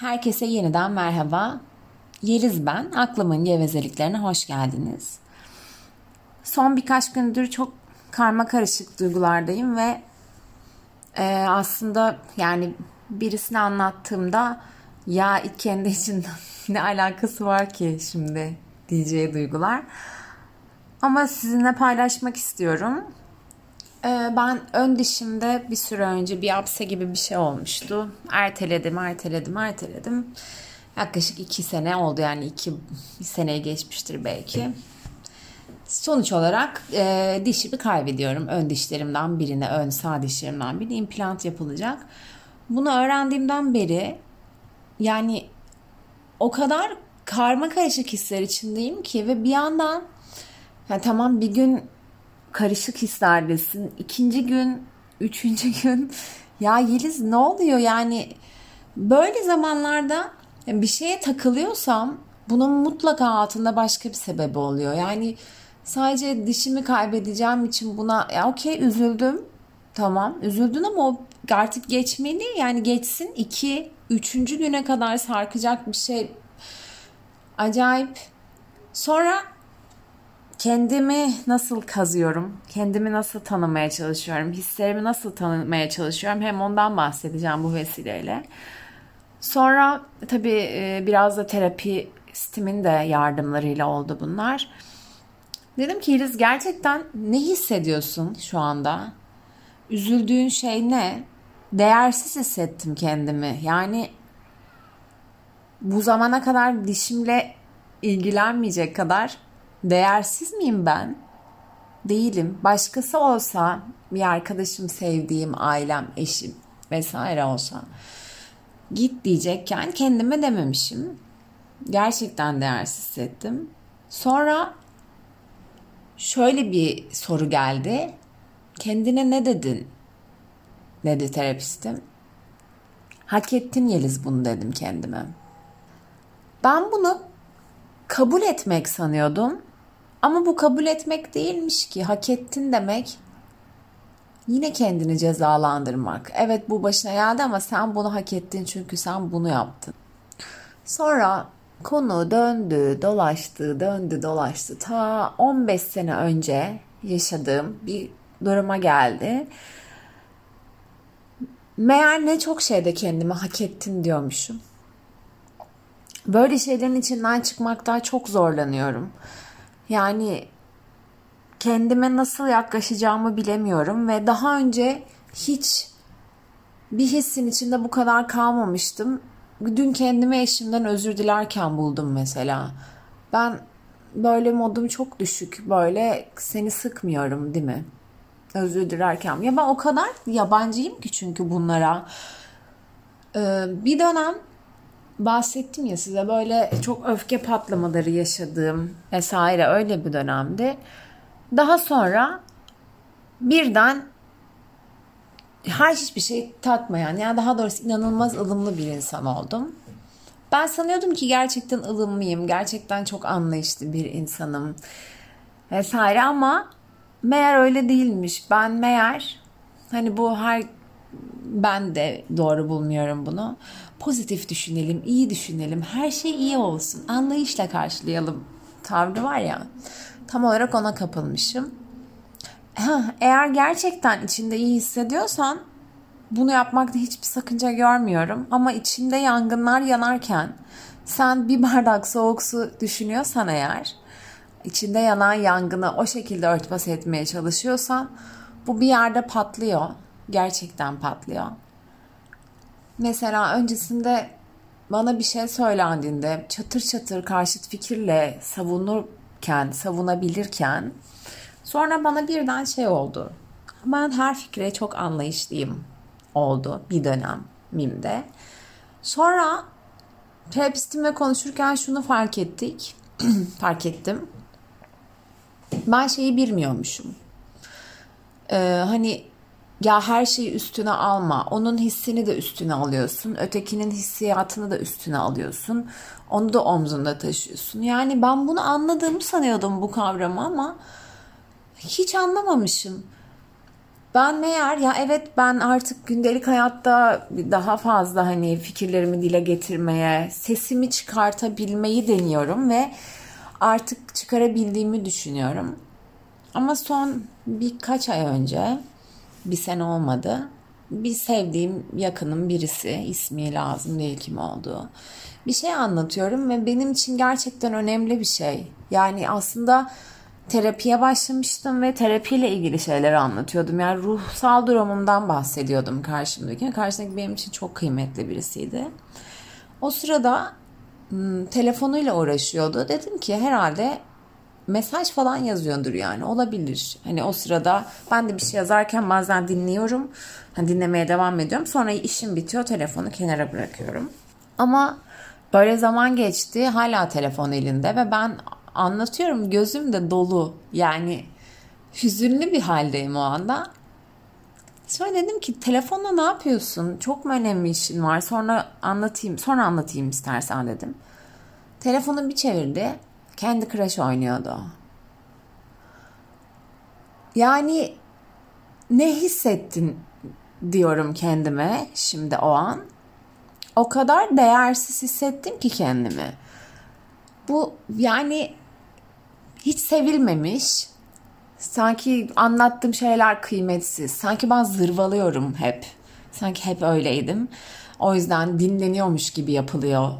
Herkese yeniden merhaba. Yeliz ben. Aklımın gevezeliklerine hoş geldiniz. Son birkaç gündür çok karma karışık duygulardayım ve e, aslında yani birisine anlattığımda ya kendi için ne alakası var ki şimdi diyeceği duygular. Ama sizinle paylaşmak istiyorum. Ee, ben ön dişimde bir süre önce bir hapse gibi bir şey olmuştu. Erteledim, erteledim, erteledim. Yaklaşık iki sene oldu yani iki seneyi geçmiştir belki. Sonuç olarak e, dişimi kaybediyorum. Ön dişlerimden birine, ön sağ dişlerimden birine implant yapılacak. Bunu öğrendiğimden beri yani o kadar karma karışık hisler içindeyim ki ve bir yandan yani tamam bir gün karışık hislerdesin. İkinci gün, üçüncü gün ya Yeliz ne oluyor yani böyle zamanlarda bir şeye takılıyorsam bunun mutlaka altında başka bir sebebi oluyor. Yani sadece dişimi kaybedeceğim için buna ya okey üzüldüm. Tamam üzüldün ama o artık geçmeli yani geçsin iki üçüncü güne kadar sarkacak bir şey acayip. Sonra kendimi nasıl kazıyorum, kendimi nasıl tanımaya çalışıyorum, hislerimi nasıl tanımaya çalışıyorum hem ondan bahsedeceğim bu vesileyle. Sonra tabii e, biraz da terapistimin de yardımlarıyla oldu bunlar. Dedim ki Yeliz gerçekten ne hissediyorsun şu anda? Üzüldüğün şey ne? Değersiz hissettim kendimi. Yani bu zamana kadar dişimle ilgilenmeyecek kadar Değersiz miyim ben? Değilim. Başkası olsa, bir arkadaşım, sevdiğim, ailem, eşim vesaire olsa git diyecekken kendime dememişim. Gerçekten değersiz hissettim. Sonra şöyle bir soru geldi. Kendine ne dedin? Dedi terapistim. Hak ettin Yeliz bunu dedim kendime. Ben bunu kabul etmek sanıyordum. Ama bu kabul etmek değilmiş ki hak ettin demek yine kendini cezalandırmak. Evet bu başına geldi ama sen bunu hak ettin çünkü sen bunu yaptın. Sonra konu döndü, dolaştı, döndü, dolaştı. Ta 15 sene önce yaşadığım bir duruma geldi. Meğer ne çok şeyde kendime hak ettin diyormuşum. Böyle şeylerin içinden çıkmakta çok zorlanıyorum. Yani kendime nasıl yaklaşacağımı bilemiyorum ve daha önce hiç bir hissin içinde bu kadar kalmamıştım. Dün kendimi eşimden özür dilerken buldum mesela. Ben böyle modum çok düşük. Böyle seni sıkmıyorum değil mi? Özür dilerken. Ya ben o kadar yabancıyım ki çünkü bunlara. Ee, bir dönem bahsettim ya size böyle çok öfke patlamaları yaşadığım vesaire öyle bir dönemde. Daha sonra birden her hiçbir şey takmayan yani daha doğrusu inanılmaz ılımlı bir insan oldum. Ben sanıyordum ki gerçekten ılımlıyım, gerçekten çok anlayışlı bir insanım vesaire ama meğer öyle değilmiş. Ben meğer hani bu her ben de doğru bulmuyorum bunu. Pozitif düşünelim, iyi düşünelim, her şey iyi olsun, anlayışla karşılayalım tavrı var ya. Tam olarak ona kapılmışım. Eğer gerçekten içinde iyi hissediyorsan bunu yapmakta hiçbir sakınca görmüyorum. Ama içinde yangınlar yanarken sen bir bardak soğuk su düşünüyorsan eğer içinde yanan yangını o şekilde örtbas etmeye çalışıyorsan bu bir yerde patlıyor gerçekten patlıyor. Mesela öncesinde bana bir şey söylendiğinde çatır çatır karşıt fikirle savunurken, savunabilirken sonra bana birden şey oldu. Ben her fikre çok anlayışlıyım oldu bir dönemimde. Sonra terapistimle konuşurken şunu fark ettik. fark ettim. Ben şeyi bilmiyormuşum. Ee, hani ya her şeyi üstüne alma. Onun hissini de üstüne alıyorsun. Ötekinin hissiyatını da üstüne alıyorsun. Onu da omzunda taşıyorsun. Yani ben bunu anladığımı sanıyordum bu kavramı ama hiç anlamamışım. Ben meğer ya evet ben artık gündelik hayatta daha fazla hani fikirlerimi dile getirmeye, sesimi çıkartabilmeyi deniyorum ve artık çıkarabildiğimi düşünüyorum. Ama son birkaç ay önce, bir sene olmadı, bir sevdiğim yakınım birisi, ismi lazım değil kim olduğu, bir şey anlatıyorum ve benim için gerçekten önemli bir şey. Yani aslında terapiye başlamıştım ve terapiyle ilgili şeyler anlatıyordum. Yani ruhsal durumumdan bahsediyordum karşımdaki. Karşımdaki benim için çok kıymetli birisiydi. O sırada hmm, telefonuyla uğraşıyordu. Dedim ki herhalde mesaj falan yazıyordur yani olabilir. Hani o sırada ben de bir şey yazarken bazen dinliyorum. Hani dinlemeye devam ediyorum. Sonra işim bitiyor telefonu kenara bırakıyorum. Ama böyle zaman geçti hala telefon elinde ve ben anlatıyorum gözüm de dolu. Yani hüzünlü bir haldeyim o anda. Sonra dedim ki telefonla ne yapıyorsun? Çok mu önemli işin var? Sonra anlatayım. Sonra anlatayım istersen dedim. Telefonu bir çevirdi. Kendi Crush oynuyordu. Yani ne hissettin diyorum kendime şimdi o an. O kadar değersiz hissettim ki kendimi. Bu yani hiç sevilmemiş. Sanki anlattığım şeyler kıymetsiz. Sanki ben zırvalıyorum hep. Sanki hep öyleydim. O yüzden dinleniyormuş gibi yapılıyor.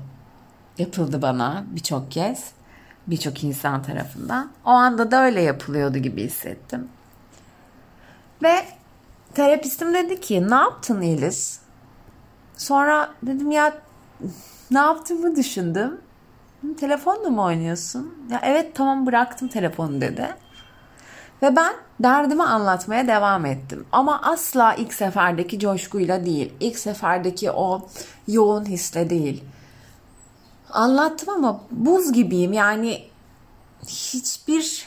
Yapıldı bana birçok kez. Birçok insan tarafından. O anda da öyle yapılıyordu gibi hissettim. Ve terapistim dedi ki ne yaptın Elis? Sonra dedim ya ne yaptığımı düşündüm. Telefonla mı oynuyorsun? Ya evet tamam bıraktım telefonu dedi. Ve ben derdimi anlatmaya devam ettim. Ama asla ilk seferdeki coşkuyla değil. ilk seferdeki o yoğun hisle değil. Anlattım ama buz gibiyim. Yani hiçbir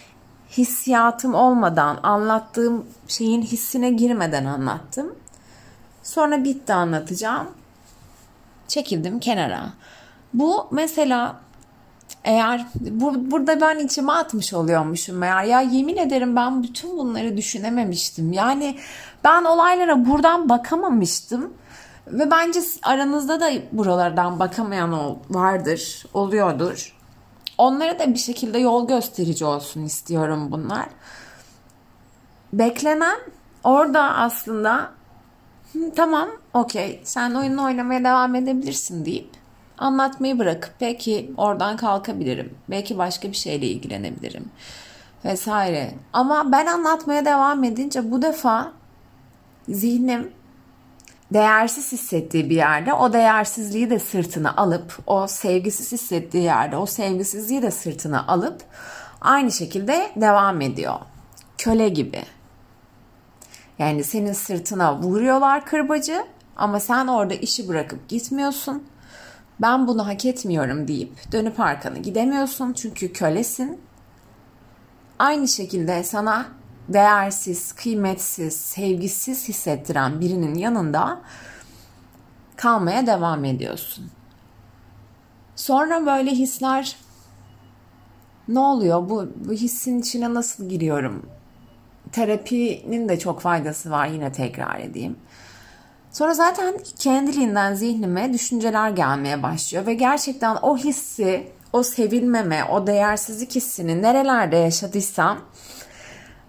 hissiyatım olmadan, anlattığım şeyin hissine girmeden anlattım. Sonra bitti anlatacağım. Çekildim kenara. Bu mesela eğer bu, burada ben içime atmış oluyormuşum meğer ya yemin ederim ben bütün bunları düşünememiştim. Yani ben olaylara buradan bakamamıştım. Ve bence aranızda da buralardan bakamayan vardır, oluyordur. Onlara da bir şekilde yol gösterici olsun istiyorum bunlar. Beklenen orada aslında tamam okey sen oyunu oynamaya devam edebilirsin deyip anlatmayı bırakıp belki oradan kalkabilirim. Belki başka bir şeyle ilgilenebilirim vesaire. Ama ben anlatmaya devam edince bu defa zihnim değersiz hissettiği bir yerde o değersizliği de sırtına alıp o sevgisiz hissettiği yerde o sevgisizliği de sırtına alıp aynı şekilde devam ediyor. Köle gibi. Yani senin sırtına vuruyorlar kırbacı ama sen orada işi bırakıp gitmiyorsun. Ben bunu hak etmiyorum deyip dönüp arkanı gidemiyorsun çünkü kölesin. Aynı şekilde sana değersiz, kıymetsiz, sevgisiz hissettiren birinin yanında kalmaya devam ediyorsun. Sonra böyle hisler ne oluyor? Bu, bu hissin içine nasıl giriyorum? Terapinin de çok faydası var yine tekrar edeyim. Sonra zaten kendiliğinden zihnime düşünceler gelmeye başlıyor ve gerçekten o hissi, o sevilmeme, o değersizlik hissini nerelerde yaşadıysam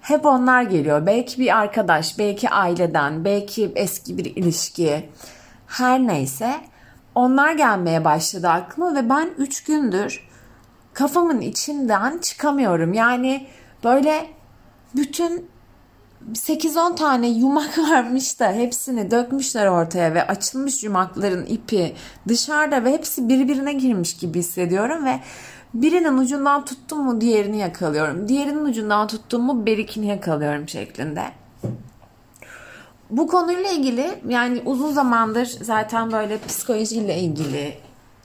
hep onlar geliyor. Belki bir arkadaş, belki aileden, belki eski bir ilişki. Her neyse onlar gelmeye başladı aklıma ve ben 3 gündür kafamın içinden çıkamıyorum. Yani böyle bütün 8-10 tane yumak varmış da hepsini dökmüşler ortaya ve açılmış yumakların ipi dışarıda ve hepsi birbirine girmiş gibi hissediyorum ve birinin ucundan tuttum mu diğerini yakalıyorum. Diğerinin ucundan tuttum mu berikini yakalıyorum şeklinde. Bu konuyla ilgili yani uzun zamandır zaten böyle psikolojiyle ilgili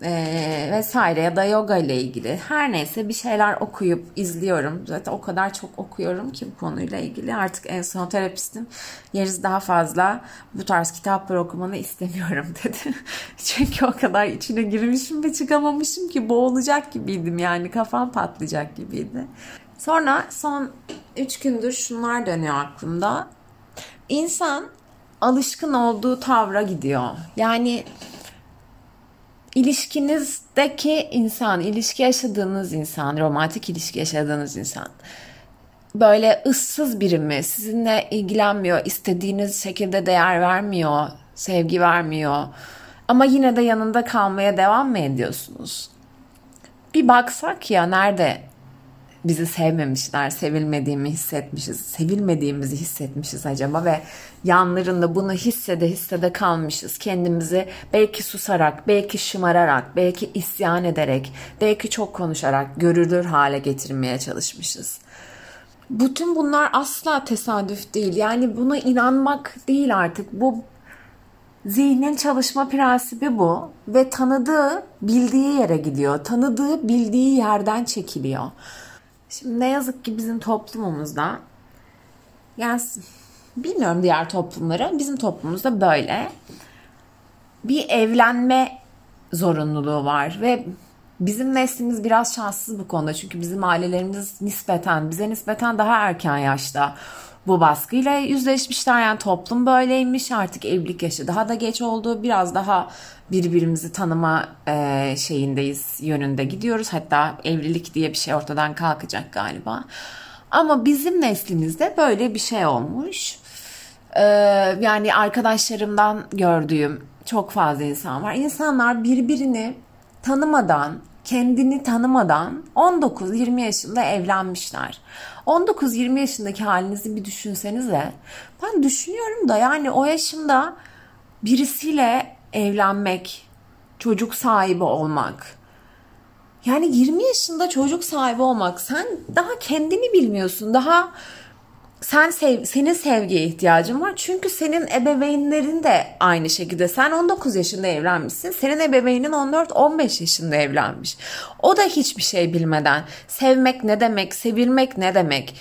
e, vesaire ya da yoga ile ilgili her neyse bir şeyler okuyup izliyorum. Zaten o kadar çok okuyorum ki bu konuyla ilgili. Artık en son terapistim Yeriz daha fazla bu tarz kitaplar okumanı istemiyorum dedi. Çünkü o kadar içine girmişim ve çıkamamışım ki boğulacak gibiydim yani kafam patlayacak gibiydi. Sonra son 3 gündür şunlar dönüyor aklımda. insan alışkın olduğu tavra gidiyor. Yani ilişkinizdeki insan, ilişki yaşadığınız insan, romantik ilişki yaşadığınız insan böyle ıssız biri mi? Sizinle ilgilenmiyor, istediğiniz şekilde değer vermiyor, sevgi vermiyor. Ama yine de yanında kalmaya devam mı ediyorsunuz? Bir baksak ya nerede bizi sevmemişler, sevilmediğimi hissetmişiz, sevilmediğimizi hissetmişiz acaba ve yanlarında bunu hissede hissede kalmışız. Kendimizi belki susarak, belki şımararak, belki isyan ederek, belki çok konuşarak görülür hale getirmeye çalışmışız. Bütün bunlar asla tesadüf değil. Yani buna inanmak değil artık. Bu zihnin çalışma prensibi bu ve tanıdığı, bildiği yere gidiyor. Tanıdığı, bildiği yerden çekiliyor. Şimdi ne yazık ki bizim toplumumuzda yani bilmiyorum diğer toplumları bizim toplumumuzda böyle. Bir evlenme zorunluluğu var ve bizim neslimiz biraz şanssız bu konuda. Çünkü bizim ailelerimiz nispeten bize nispeten daha erken yaşta bu baskıyla yüzleşmişler. Yani toplum böyleymiş artık evlilik yaşı daha da geç oldu. Biraz daha birbirimizi tanıma e, şeyindeyiz yönünde gidiyoruz. Hatta evlilik diye bir şey ortadan kalkacak galiba. Ama bizim neslimizde böyle bir şey olmuş. E, yani arkadaşlarımdan gördüğüm çok fazla insan var. İnsanlar birbirini tanımadan kendini tanımadan 19-20 yaşında evlenmişler. 19-20 yaşındaki halinizi bir düşünsenize. Ben düşünüyorum da yani o yaşımda birisiyle evlenmek, çocuk sahibi olmak. Yani 20 yaşında çocuk sahibi olmak sen daha kendini bilmiyorsun. Daha sen sev, senin sevgiye ihtiyacın var. Çünkü senin ebeveynlerin de aynı şekilde. Sen 19 yaşında evlenmişsin. Senin ebeveynin 14-15 yaşında evlenmiş. O da hiçbir şey bilmeden sevmek ne demek, sevilmek ne demek,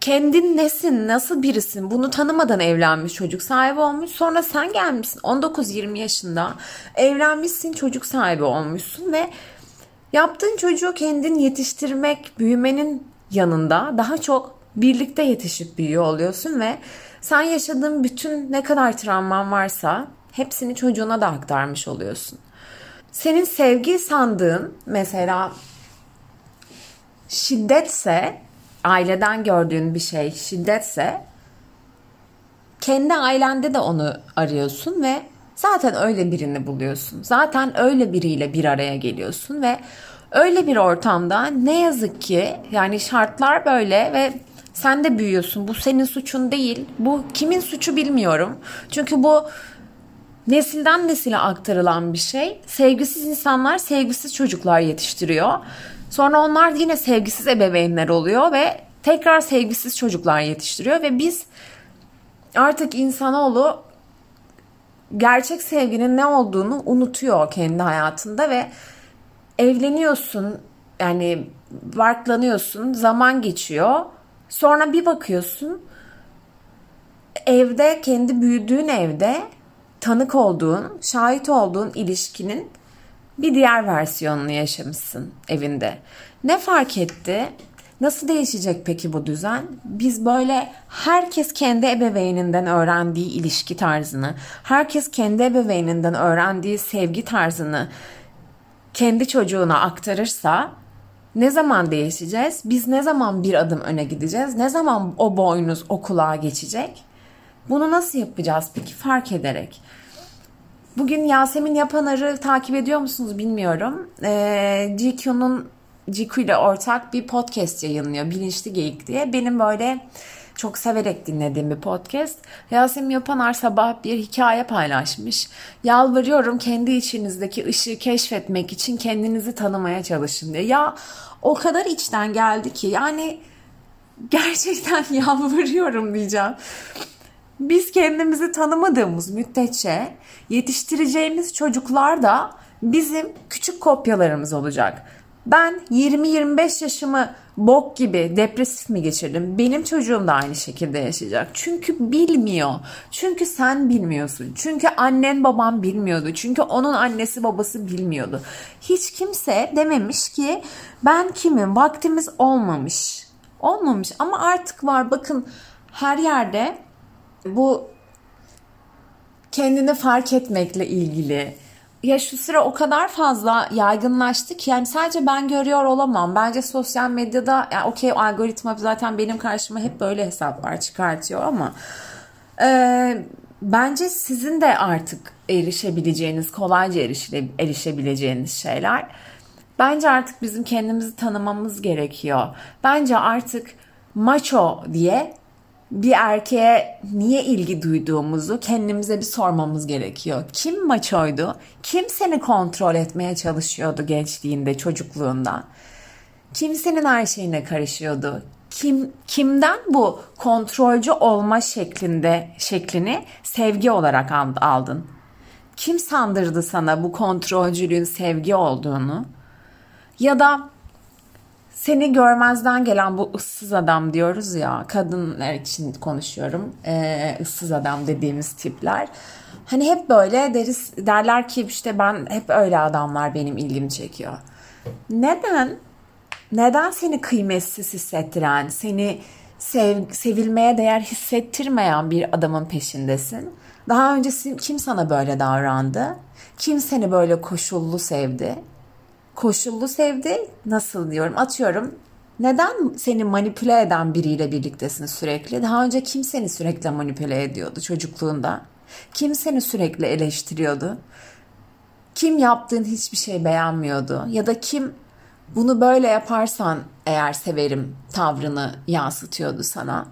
kendin nesin, nasıl birisin bunu tanımadan evlenmiş, çocuk sahibi olmuş. Sonra sen gelmişsin 19-20 yaşında evlenmişsin, çocuk sahibi olmuşsun ve yaptığın çocuğu kendin yetiştirmek, büyümenin yanında daha çok birlikte yetişip büyüyor oluyorsun ve sen yaşadığın bütün ne kadar travman varsa hepsini çocuğuna da aktarmış oluyorsun. Senin sevgi sandığın mesela şiddetse, aileden gördüğün bir şey şiddetse kendi ailende de onu arıyorsun ve zaten öyle birini buluyorsun. Zaten öyle biriyle bir araya geliyorsun ve öyle bir ortamda ne yazık ki yani şartlar böyle ve sen de büyüyorsun. Bu senin suçun değil. Bu kimin suçu bilmiyorum. Çünkü bu nesilden nesile aktarılan bir şey. Sevgisiz insanlar sevgisiz çocuklar yetiştiriyor. Sonra onlar yine sevgisiz ebeveynler oluyor ve tekrar sevgisiz çocuklar yetiştiriyor ve biz artık insanoğlu gerçek sevginin ne olduğunu unutuyor kendi hayatında ve evleniyorsun yani varklanıyorsun zaman geçiyor Sonra bir bakıyorsun evde kendi büyüdüğün evde tanık olduğun, şahit olduğun ilişkinin bir diğer versiyonunu yaşamışsın evinde. Ne fark etti? Nasıl değişecek peki bu düzen? Biz böyle herkes kendi ebeveyninden öğrendiği ilişki tarzını, herkes kendi ebeveyninden öğrendiği sevgi tarzını kendi çocuğuna aktarırsa ne zaman değişeceğiz? Biz ne zaman bir adım öne gideceğiz? Ne zaman o boynuz o kulağa geçecek? Bunu nasıl yapacağız peki fark ederek? Bugün Yasemin Yapanar'ı takip ediyor musunuz bilmiyorum. Ee, GQ'nun GQ ile ortak bir podcast yayınlıyor. Bilinçli Geyik diye. Benim böyle çok severek dinlediğim bir podcast. Yasemin Yapanar sabah bir hikaye paylaşmış. Yalvarıyorum kendi içinizdeki ışığı keşfetmek için kendinizi tanımaya çalışın diye. Ya o kadar içten geldi ki yani gerçekten yalvarıyorum diyeceğim. Biz kendimizi tanımadığımız müddetçe yetiştireceğimiz çocuklar da bizim küçük kopyalarımız olacak. Ben 20-25 yaşımı bok gibi depresif mi geçirdim? Benim çocuğum da aynı şekilde yaşayacak. Çünkü bilmiyor. Çünkü sen bilmiyorsun. Çünkü annen baban bilmiyordu. Çünkü onun annesi babası bilmiyordu. Hiç kimse dememiş ki ben kimim? Vaktimiz olmamış. Olmamış ama artık var. Bakın her yerde Bu kendini fark etmekle ilgili. Ya şu sıra o kadar fazla yaygınlaştı ki yani sadece ben görüyor olamam. Bence sosyal medyada yani okey algoritma zaten benim karşıma hep böyle hesaplar çıkartıyor ama e, bence sizin de artık erişebileceğiniz, kolayca erişile, erişebileceğiniz şeyler. Bence artık bizim kendimizi tanımamız gerekiyor. Bence artık macho diye bir erkeğe niye ilgi duyduğumuzu kendimize bir sormamız gerekiyor. Kim maçoydu? Kim seni kontrol etmeye çalışıyordu gençliğinde, çocukluğunda? Kim senin her şeyine karışıyordu? Kim kimden bu kontrolcü olma şeklinde şeklini sevgi olarak aldın? Kim sandırdı sana bu kontrolcülüğün sevgi olduğunu? Ya da seni görmezden gelen bu ıssız adam diyoruz ya kadınlar için konuşuyorum ee, ıssız adam dediğimiz tipler. Hani hep böyle deriz derler ki işte ben hep öyle adamlar benim ilgimi çekiyor. Neden? Neden seni kıymetsiz hissettiren seni sev, sevilmeye değer hissettirmeyen bir adamın peşindesin? Daha önce kim sana böyle davrandı? Kim seni böyle koşullu sevdi koşullu sevdi nasıl diyorum atıyorum neden seni manipüle eden biriyle birliktesin sürekli? Daha önce kim seni sürekli manipüle ediyordu çocukluğunda? Kim seni sürekli eleştiriyordu? Kim yaptığın hiçbir şey beğenmiyordu? Ya da kim bunu böyle yaparsan eğer severim tavrını yansıtıyordu sana?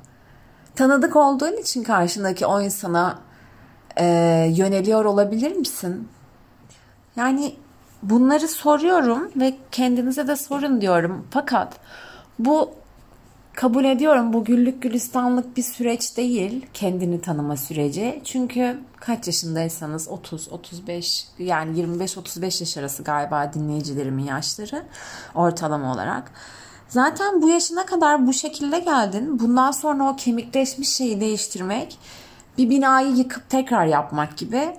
Tanıdık olduğun için karşındaki o insana e, yöneliyor olabilir misin? Yani Bunları soruyorum ve kendinize de sorun diyorum. Fakat bu kabul ediyorum bu güllük gülistanlık bir süreç değil kendini tanıma süreci. Çünkü kaç yaşındaysanız 30, 35 yani 25-35 yaş arası galiba dinleyicilerimin yaşları ortalama olarak. Zaten bu yaşına kadar bu şekilde geldin. Bundan sonra o kemikleşmiş şeyi değiştirmek bir binayı yıkıp tekrar yapmak gibi.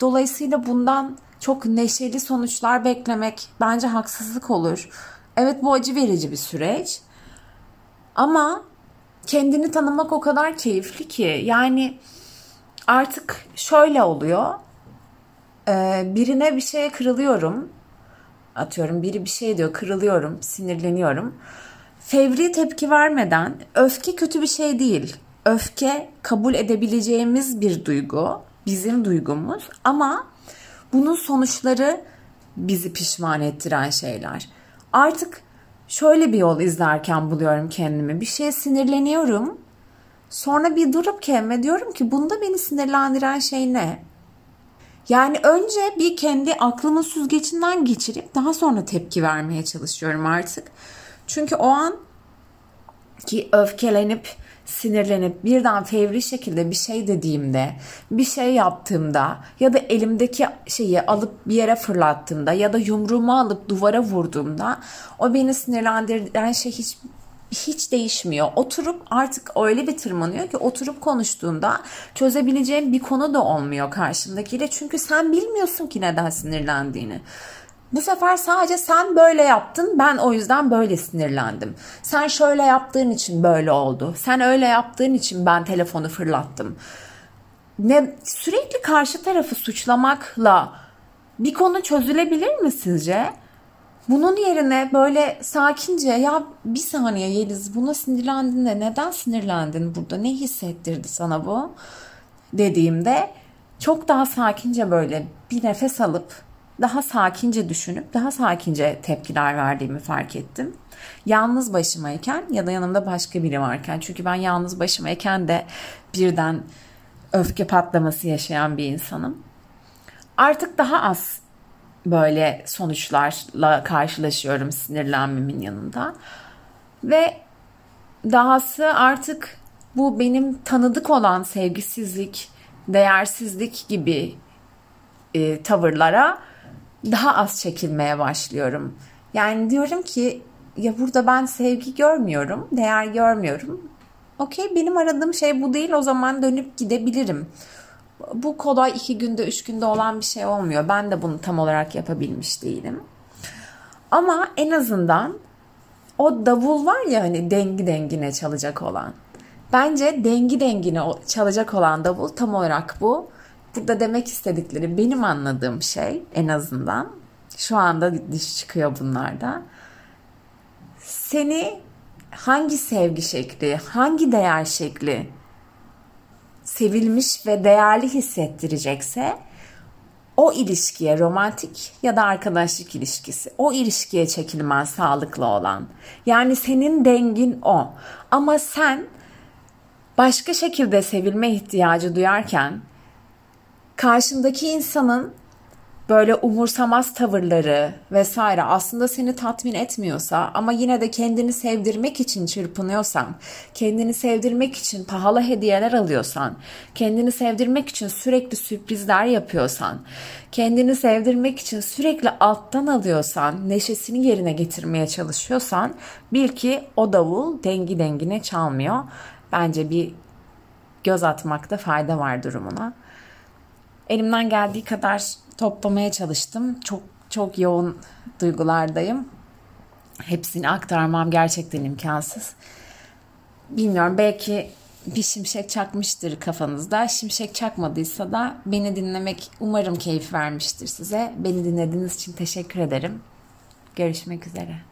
Dolayısıyla bundan çok neşeli sonuçlar beklemek bence haksızlık olur. Evet bu acı verici bir süreç. Ama kendini tanımak o kadar keyifli ki. Yani artık şöyle oluyor. Ee, birine bir şeye kırılıyorum. Atıyorum biri bir şey diyor kırılıyorum, sinirleniyorum. Fevri tepki vermeden öfke kötü bir şey değil. Öfke kabul edebileceğimiz bir duygu. Bizim duygumuz ama bunun sonuçları bizi pişman ettiren şeyler. Artık şöyle bir yol izlerken buluyorum kendimi. Bir şeye sinirleniyorum. Sonra bir durup kendime diyorum ki bunda beni sinirlendiren şey ne? Yani önce bir kendi aklımın süzgecinden geçirip daha sonra tepki vermeye çalışıyorum artık. Çünkü o an ki öfkelenip sinirlenip birden fevri şekilde bir şey dediğimde, bir şey yaptığımda ya da elimdeki şeyi alıp bir yere fırlattığımda ya da yumruğumu alıp duvara vurduğumda o beni sinirlendiren şey hiç hiç değişmiyor. Oturup artık öyle bir tırmanıyor ki oturup konuştuğunda çözebileceğim bir konu da olmuyor karşımdakiyle. Çünkü sen bilmiyorsun ki neden sinirlendiğini. Bu sefer sadece sen böyle yaptın ben o yüzden böyle sinirlendim. Sen şöyle yaptığın için böyle oldu. Sen öyle yaptığın için ben telefonu fırlattım. Ne sürekli karşı tarafı suçlamakla bir konu çözülebilir mi sizce? Bunun yerine böyle sakince ya bir saniye Yeliz buna sinirlendin de neden sinirlendin burada ne hissettirdi sana bu dediğimde çok daha sakince böyle bir nefes alıp daha sakince düşünüp daha sakince tepkiler verdiğimi fark ettim. Yalnız başımayken ya da yanımda başka biri varken çünkü ben yalnız başımayken de birden öfke patlaması yaşayan bir insanım. Artık daha az böyle sonuçlarla karşılaşıyorum sinirlenmemin yanında. Ve dahası artık bu benim tanıdık olan sevgisizlik, değersizlik gibi e, tavırlara daha az çekilmeye başlıyorum. Yani diyorum ki ya burada ben sevgi görmüyorum, değer görmüyorum. Okey benim aradığım şey bu değil o zaman dönüp gidebilirim. Bu kolay iki günde, üç günde olan bir şey olmuyor. Ben de bunu tam olarak yapabilmiş değilim. Ama en azından o davul var ya hani dengi dengine çalacak olan. Bence dengi dengine çalacak olan davul tam olarak bu. Burada demek istedikleri benim anladığım şey en azından şu anda diş çıkıyor bunlarda. Seni hangi sevgi şekli, hangi değer şekli sevilmiş ve değerli hissettirecekse o ilişkiye romantik ya da arkadaşlık ilişkisi o ilişkiye çekilmen sağlıklı olan yani senin dengin o ama sen başka şekilde sevilme ihtiyacı duyarken karşındaki insanın böyle umursamaz tavırları vesaire aslında seni tatmin etmiyorsa ama yine de kendini sevdirmek için çırpınıyorsan, kendini sevdirmek için pahalı hediyeler alıyorsan, kendini sevdirmek için sürekli sürprizler yapıyorsan, kendini sevdirmek için sürekli alttan alıyorsan, neşesini yerine getirmeye çalışıyorsan bil ki o davul dengi dengine çalmıyor. Bence bir göz atmakta fayda var durumuna. Elimden geldiği kadar toplamaya çalıştım. Çok çok yoğun duygulardayım. Hepsini aktarmam gerçekten imkansız. Bilmiyorum belki bir şimşek çakmıştır kafanızda. Şimşek çakmadıysa da beni dinlemek umarım keyif vermiştir size. Beni dinlediğiniz için teşekkür ederim. Görüşmek üzere.